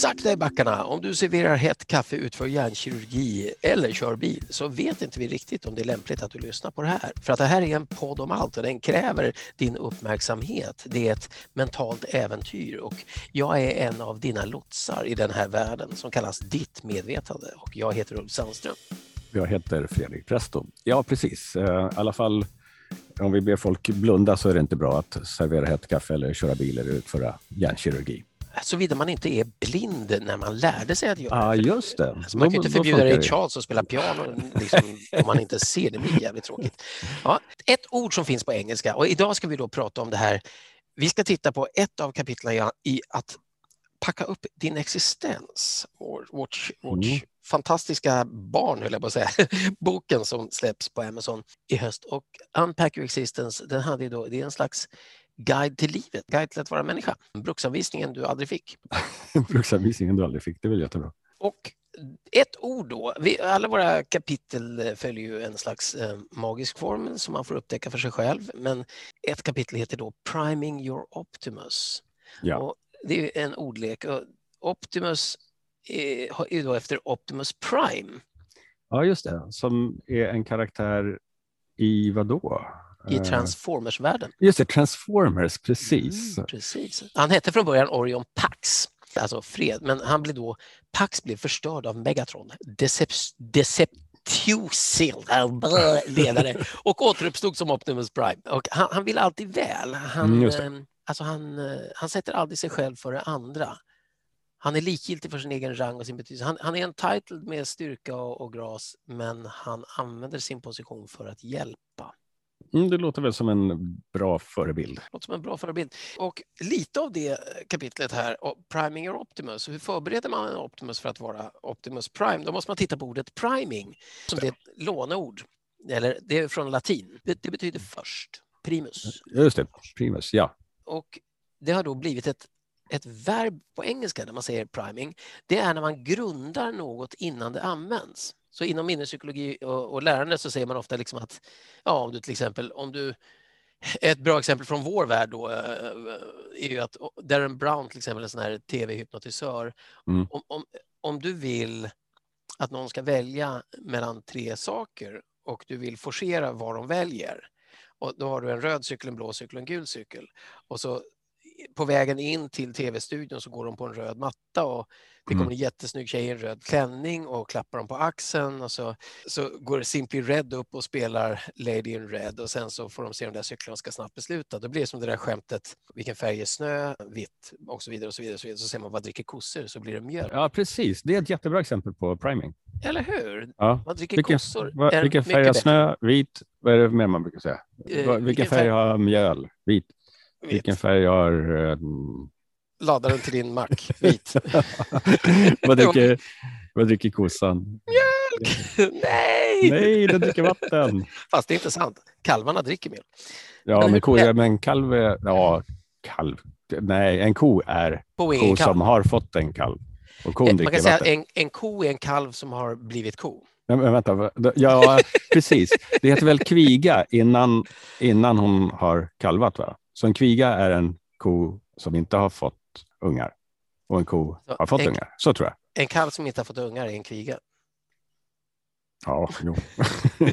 Sakta i backarna. Om du serverar hett kaffe, utför hjärnkirurgi eller kör bil så vet inte vi riktigt om det är lämpligt att du lyssnar på det här. För att det här är en podd om allt och den kräver din uppmärksamhet. Det är ett mentalt äventyr och jag är en av dina lotsar i den här världen som kallas ditt medvetande och jag heter Ulf Sandström. Jag heter Fredrik Presto. Ja, precis. Eh, I alla fall om vi ber folk blunda så är det inte bra att servera hett kaffe eller köra bil eller utföra hjärnkirurgi. Såvida man inte är blind när man lärde sig att göra det. Ja, just det. Alltså man kan ju inte förbjuda Ray Charles att spela piano liksom, om man inte ser det. Det blir jävligt tråkigt. Ja, ett ord som finns på engelska och idag ska vi då prata om det här. Vi ska titta på ett av kapitlen i att packa upp din existens. Vårt, vårt mm. Fantastiska barn, höll jag på att säga, boken som släpps på Amazon i höst. Och Unpack Your Existence, den hade då, det är en slags guide till livet, guide till att vara människa. Bruksanvisningen du aldrig fick. Bruksanvisningen du aldrig fick, det är väl jättebra. Och ett ord då, vi, alla våra kapitel följer ju en slags eh, magisk formel som man får upptäcka för sig själv. Men ett kapitel heter då Priming your Optimus. Ja. Och det är en ordlek. Optimus är, då efter Optimus Prime. Ja, just det. Som är en karaktär i vad då? I eh, Transformers-världen. Just det, Transformers, precis. Mm, precis. Han hette från början Orion Pax, alltså fred, men han blev då, Pax blev förstörd av Megatron, Decep Deceptusil, ledare, och återuppstod som Optimus Prime. Och han, han vill alltid väl. Han, mm, Alltså han, eh, han sätter aldrig sig själv före andra. Han är likgiltig för sin egen rang och sin betydelse. Han, han är entitled med styrka och, och gras, men han använder sin position för att hjälpa. Mm, det låter väl som en bra förebild. Det låter som en bra förebild. Och lite av det kapitlet här, priming your Optimus. Hur förbereder man en Optimus för att vara Optimus Prime? Då måste man titta på ordet priming, som det är ett låneord. Eller det är från latin. Det, det betyder först. Primus. Just det, primus, ja. Och det har då blivit ett, ett verb på engelska när man säger priming. Det är när man grundar något innan det används. Så inom minnespsykologi och, och lärande så säger man ofta liksom att ja, om du till exempel om du ett bra exempel från vår värld då eh, är ju att Darren Brown till exempel, en sån här tv-hypnotisör. Mm. Om, om, om du vill att någon ska välja mellan tre saker och du vill forcera vad de väljer och då har du en röd cykel, en blå cykel och en gul cykel. Och så på vägen in till tv-studion så går de på en röd matta och det kommer mm. en jättesnygg tjej i en röd klänning och klappar dem på axeln och så, så går Simply Red upp och spelar Lady in Red och sen så får de se de där cyklarna och ska snabbt besluta. Då blir det som det där skämtet, vilken färg är snö, vitt och så vidare och så vidare. Och så, vidare. så ser man vad dricker kossor så blir det mjölk. Ja, precis. Det är ett jättebra exempel på priming. Eller hur? Ja. Man dricker vilken, kossor. Va, vilken färg har snö? Vit. Vad är det mer man brukar säga? Uh, vilken, vilken färg, färg har mjöl? Vit. Vilken färg har um, ladaren till din mack, vit. vad, dricker, vad dricker kossan? Mjölk! Nej! Nej, den dricker vatten. Fast det är inte sant. Kalvarna dricker mjölk. Ja, men, ko, men kalv är... Ja, kalv. Nej, en ko är ko, ko som har fått en kalv. Och kon Man kan säga att en, en ko är en kalv som har blivit ko. Men, vänta, ja, precis. Det heter väl kviga innan, innan hon har kalvat? Va? Så en kviga är en ko som inte har fått ungar och en ko så har fått en, ungar. Så tror jag. En kalv som inte har fått ungar är en kviga. Ja, jo.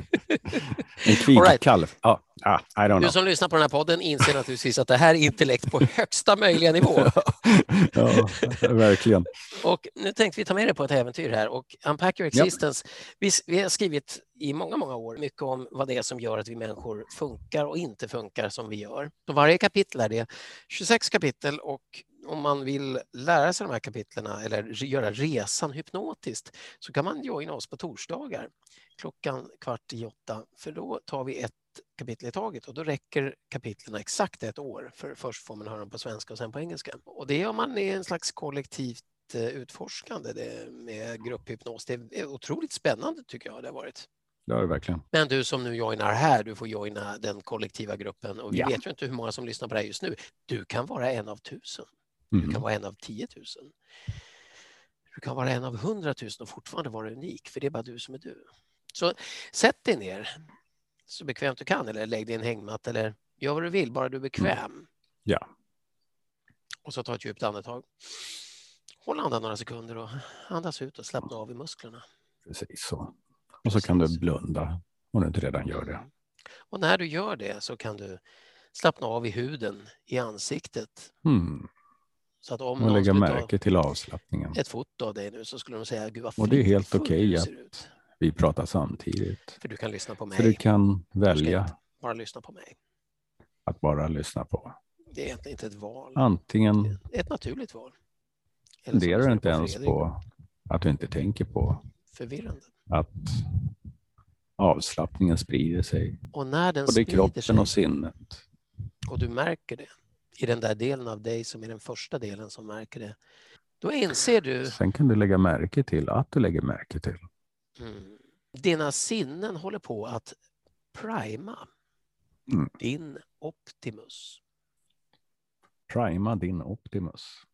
en kvigkalv. Right. Ja, ah, I don't know. Du som lyssnar på den här podden inser naturligtvis att det här är intellekt på högsta möjliga nivå. ja, verkligen. Och nu tänkte vi ta med dig på ett äventyr här och Unpack Your Existence. Yep. Vi, vi har skrivit i många, många år mycket om vad det är som gör att vi människor funkar och inte funkar som vi gör. Så varje kapitel är det 26 kapitel och om man vill lära sig de här kapitlerna eller göra resan hypnotiskt så kan man joina oss på torsdagar klockan kvart i åtta för då tar vi ett kapitel i taget och då räcker kapitlen exakt ett år för först får man höra dem på svenska och sen på engelska. Och det gör man i en slags kollektivt eh, utforskande med grupphypnos. Det är otroligt spännande tycker jag det har varit. Det har det verkligen. Men du som nu joinar här, du får joina den kollektiva gruppen och vi ja. vet ju inte hur många som lyssnar på det här just nu. Du kan vara en av tusen. Du kan mm. vara en av 10 000. Du kan vara en av 100 000 och fortfarande vara unik, för det är bara du som är du. Så sätt dig ner så bekvämt du kan eller lägg dig i en hängmatta eller gör vad du vill, bara du är bekväm. Mm. Ja. Och så ta ett djupt andetag. Håll andan några sekunder och andas ut och slappna av i musklerna. Precis så. Och så kan du blunda om du inte redan gör det. Mm. Och när du gör det så kan du slappna av i huden, i ansiktet. Mm. Så att om och lägga märke till avslappningen. Ett foto av dig nu så skulle de säga, gud vad Och det är helt okej okay att vi pratar samtidigt. För du kan lyssna på mig. För du kan välja. Bara lyssna på mig. Att bara lyssna på. Det är egentligen inte ett val. Antingen. Ett naturligt val. Funderar du inte ens Fredrik. på att du inte tänker på. Förvirrande. Att avslappningen sprider sig. Och när den både kroppen sig, och sinnet. Och du märker det i den där delen av dig som är den första delen som märker det. Då inser du... Sen kan du lägga märke till att du lägger märke till. Mm. Dina sinnen håller på att prima mm. din Optimus. Prima din Optimus.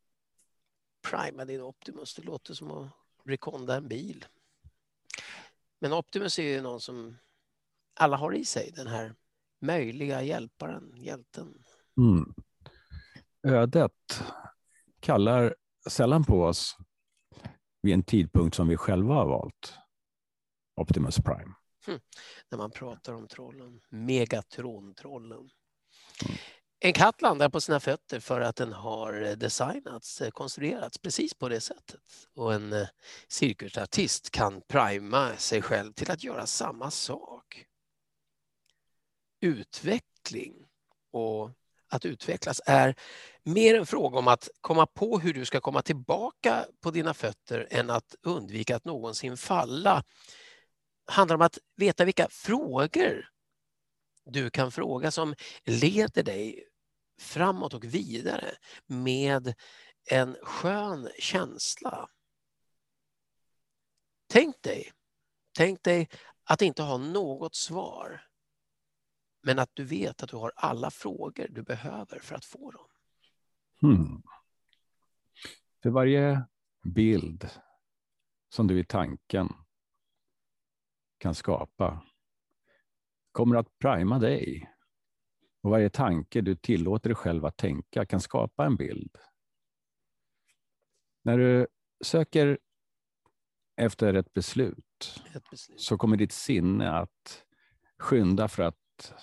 Prima din Optimus, det låter som att rekonda en bil. Men Optimus är ju någon som alla har i sig, den här möjliga hjälparen, hjälten. Mm. Ödet kallar sällan på oss vid en tidpunkt som vi själva har valt. Optimus Prime. Mm. När man pratar om trollen, Megatron-trollen. Mm. En katt landar på sina fötter för att den har designats, konstruerats precis på det sättet. Och en eh, cirkusartist kan prima sig själv till att göra samma sak. Utveckling och att utvecklas är mer en fråga om att komma på hur du ska komma tillbaka på dina fötter än att undvika att någonsin falla. Det handlar om att veta vilka frågor du kan fråga som leder dig framåt och vidare med en skön känsla. Tänk dig, tänk dig att inte ha något svar men att du vet att du har alla frågor du behöver för att få dem. Hmm. För varje bild som du i tanken kan skapa kommer att prima dig. Och varje tanke du tillåter dig själv att tänka kan skapa en bild. När du söker efter ett beslut, ett beslut, så kommer ditt sinne att skynda för att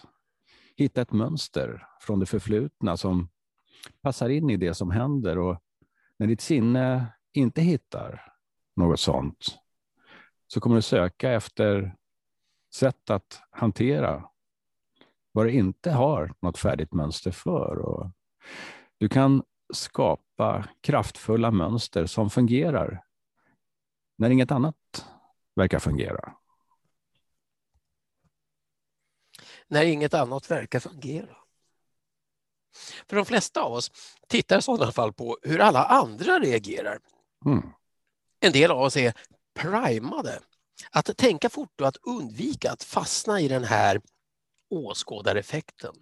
hitta ett mönster från det förflutna som passar in i det som händer. Och när ditt sinne inte hittar något sånt så kommer du söka efter sätt att hantera vad du inte har något färdigt mönster för. Och du kan skapa kraftfulla mönster som fungerar när inget annat verkar fungera. När inget annat verkar fungera. För de flesta av oss tittar i sådana fall på hur alla andra reagerar. Mm. En del av oss är primade att tänka fort och att undvika att fastna i den här åskådareffekten.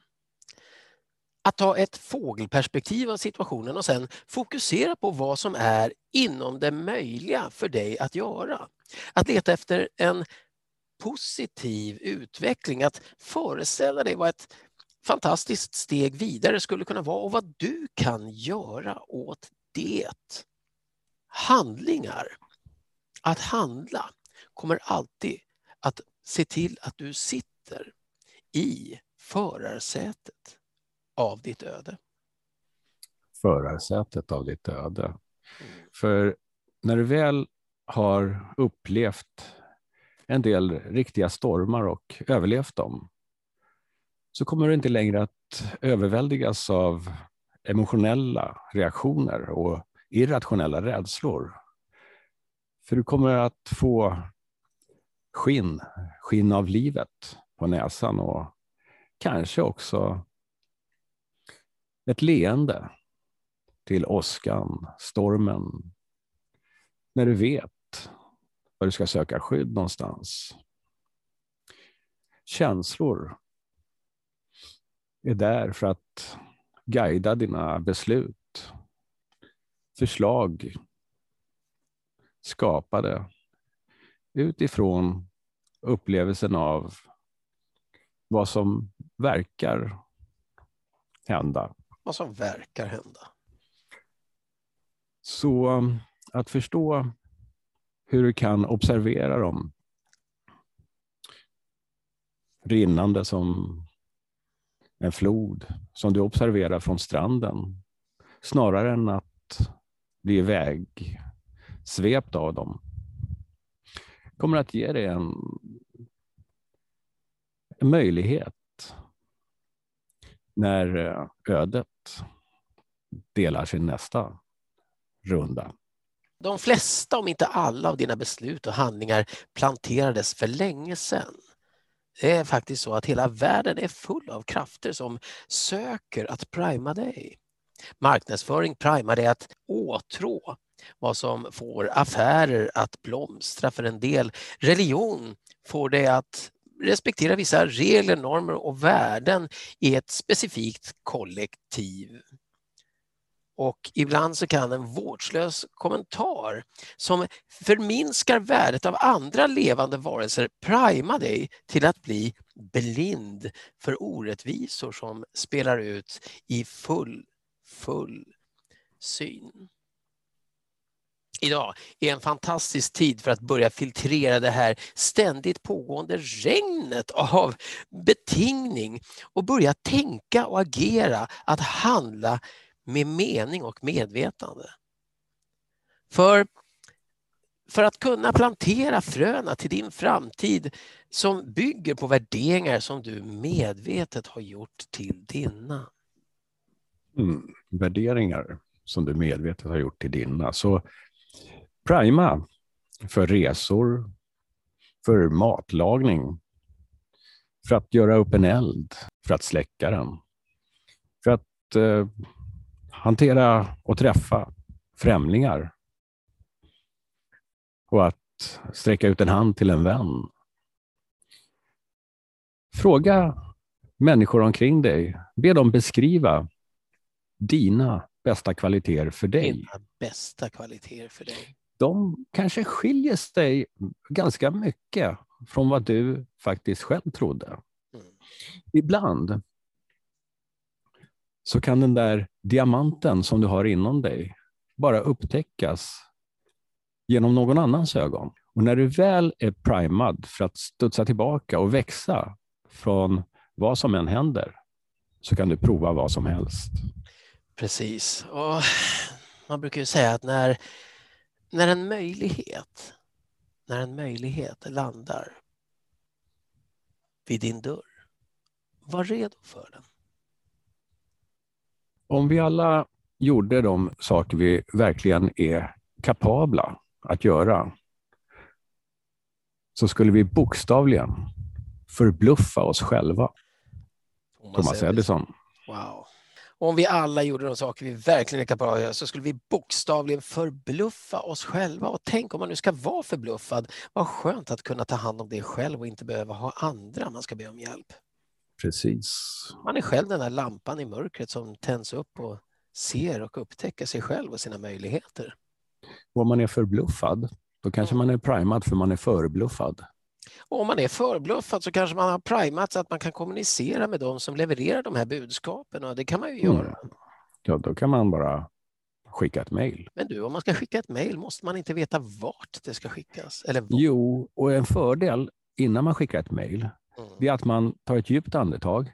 Att ta ett fågelperspektiv av situationen och sen fokusera på vad som är inom det möjliga för dig att göra. Att leta efter en positiv utveckling, att föreställa dig vad ett fantastiskt steg vidare skulle kunna vara och vad du kan göra åt det. Handlingar, att handla, kommer alltid att se till att du sitter i förarsätet av ditt öde. Förarsätet av ditt öde. Mm. För när du väl har upplevt en del riktiga stormar och överlevt dem, så kommer du inte längre att överväldigas av emotionella reaktioner och irrationella rädslor. För du kommer att få skinn, skinn av livet på näsan och kanske också ett leende till åskan, stormen, när du vet var du ska söka skydd någonstans. Känslor är där för att guida dina beslut. Förslag skapade utifrån upplevelsen av vad som verkar hända. Vad som verkar hända. Så um, att förstå hur du kan observera dem rinnande som en flod som du observerar från stranden snarare än att bli iväg svept av dem kommer att ge dig en, en möjlighet när eh, ödet delar sin nästa runda. De flesta, om inte alla, av dina beslut och handlingar planterades för länge sedan. Det är faktiskt så att hela världen är full av krafter som söker att prima dig. Marknadsföring primar dig att åtrå vad som får affärer att blomstra för en del. Religion får dig att respektera vissa regler, normer och värden i ett specifikt kollektiv. Och ibland så kan en vårdslös kommentar som förminskar värdet av andra levande varelser prima dig till att bli blind för orättvisor som spelar ut i full, full syn. Idag är en fantastisk tid för att börja filtrera det här ständigt pågående regnet av betingning och börja tänka och agera, att handla med mening och medvetande. För, för att kunna plantera fröna till din framtid som bygger på värderingar som du medvetet har gjort till dina. Mm, värderingar som du medvetet har gjort till dina. Så prima för resor, för matlagning, för att göra upp en eld, för att släcka den, för att eh, hantera och träffa främlingar och att sträcka ut en hand till en vän. Fråga människor omkring dig. Be dem beskriva dina bästa kvaliteter för dig. Dina bästa kvaliteter för dig. De kanske skiljer sig ganska mycket från vad du faktiskt själv trodde. Mm. Ibland så kan den där diamanten som du har inom dig bara upptäckas genom någon annans ögon. Och när du väl är primad för att studsa tillbaka och växa från vad som än händer, så kan du prova vad som helst. Precis. Och man brukar ju säga att när, när en möjlighet när en möjlighet landar vid din dörr, var redo för den. Om vi alla gjorde de saker vi verkligen är kapabla att göra så skulle vi bokstavligen förbluffa oss själva. Thomas, Thomas Edison. Wow. Om vi alla gjorde de saker vi verkligen är kapabla att göra så skulle vi bokstavligen förbluffa oss själva. Och tänk om man nu ska vara förbluffad, vad skönt att kunna ta hand om det själv och inte behöva ha andra man ska be om hjälp. Precis. Man är själv den där lampan i mörkret som tänds upp och ser och upptäcker sig själv och sina möjligheter. Och om man är förbluffad, då kanske man är primad för man är förbluffad. Och om man är förbluffad så kanske man har primat så att man kan kommunicera med de som levererar de här budskapen och det kan man ju mm. göra. Ja, då kan man bara skicka ett mejl. Men du, om man ska skicka ett mejl måste man inte veta vart det ska skickas? Eller Jo, och en fördel innan man skickar ett mejl. Det är att man tar ett djupt andetag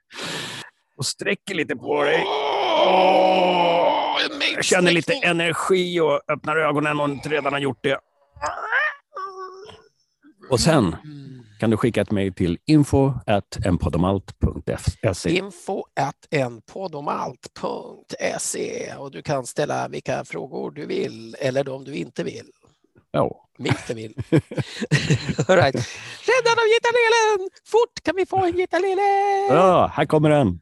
och sträcker lite på dig. Jag känner lite energi och öppnar ögonen om du inte redan har gjort det. Och sen kan du skicka ett mejl till info enpodomalt.se. Info enpodomalt.se och du kan ställa vilka frågor du vill eller de du inte vill. Ja. Mitt i right. Rädda av gitarrlelen! Fort kan vi få en gitarrlele! Ja, här kommer den.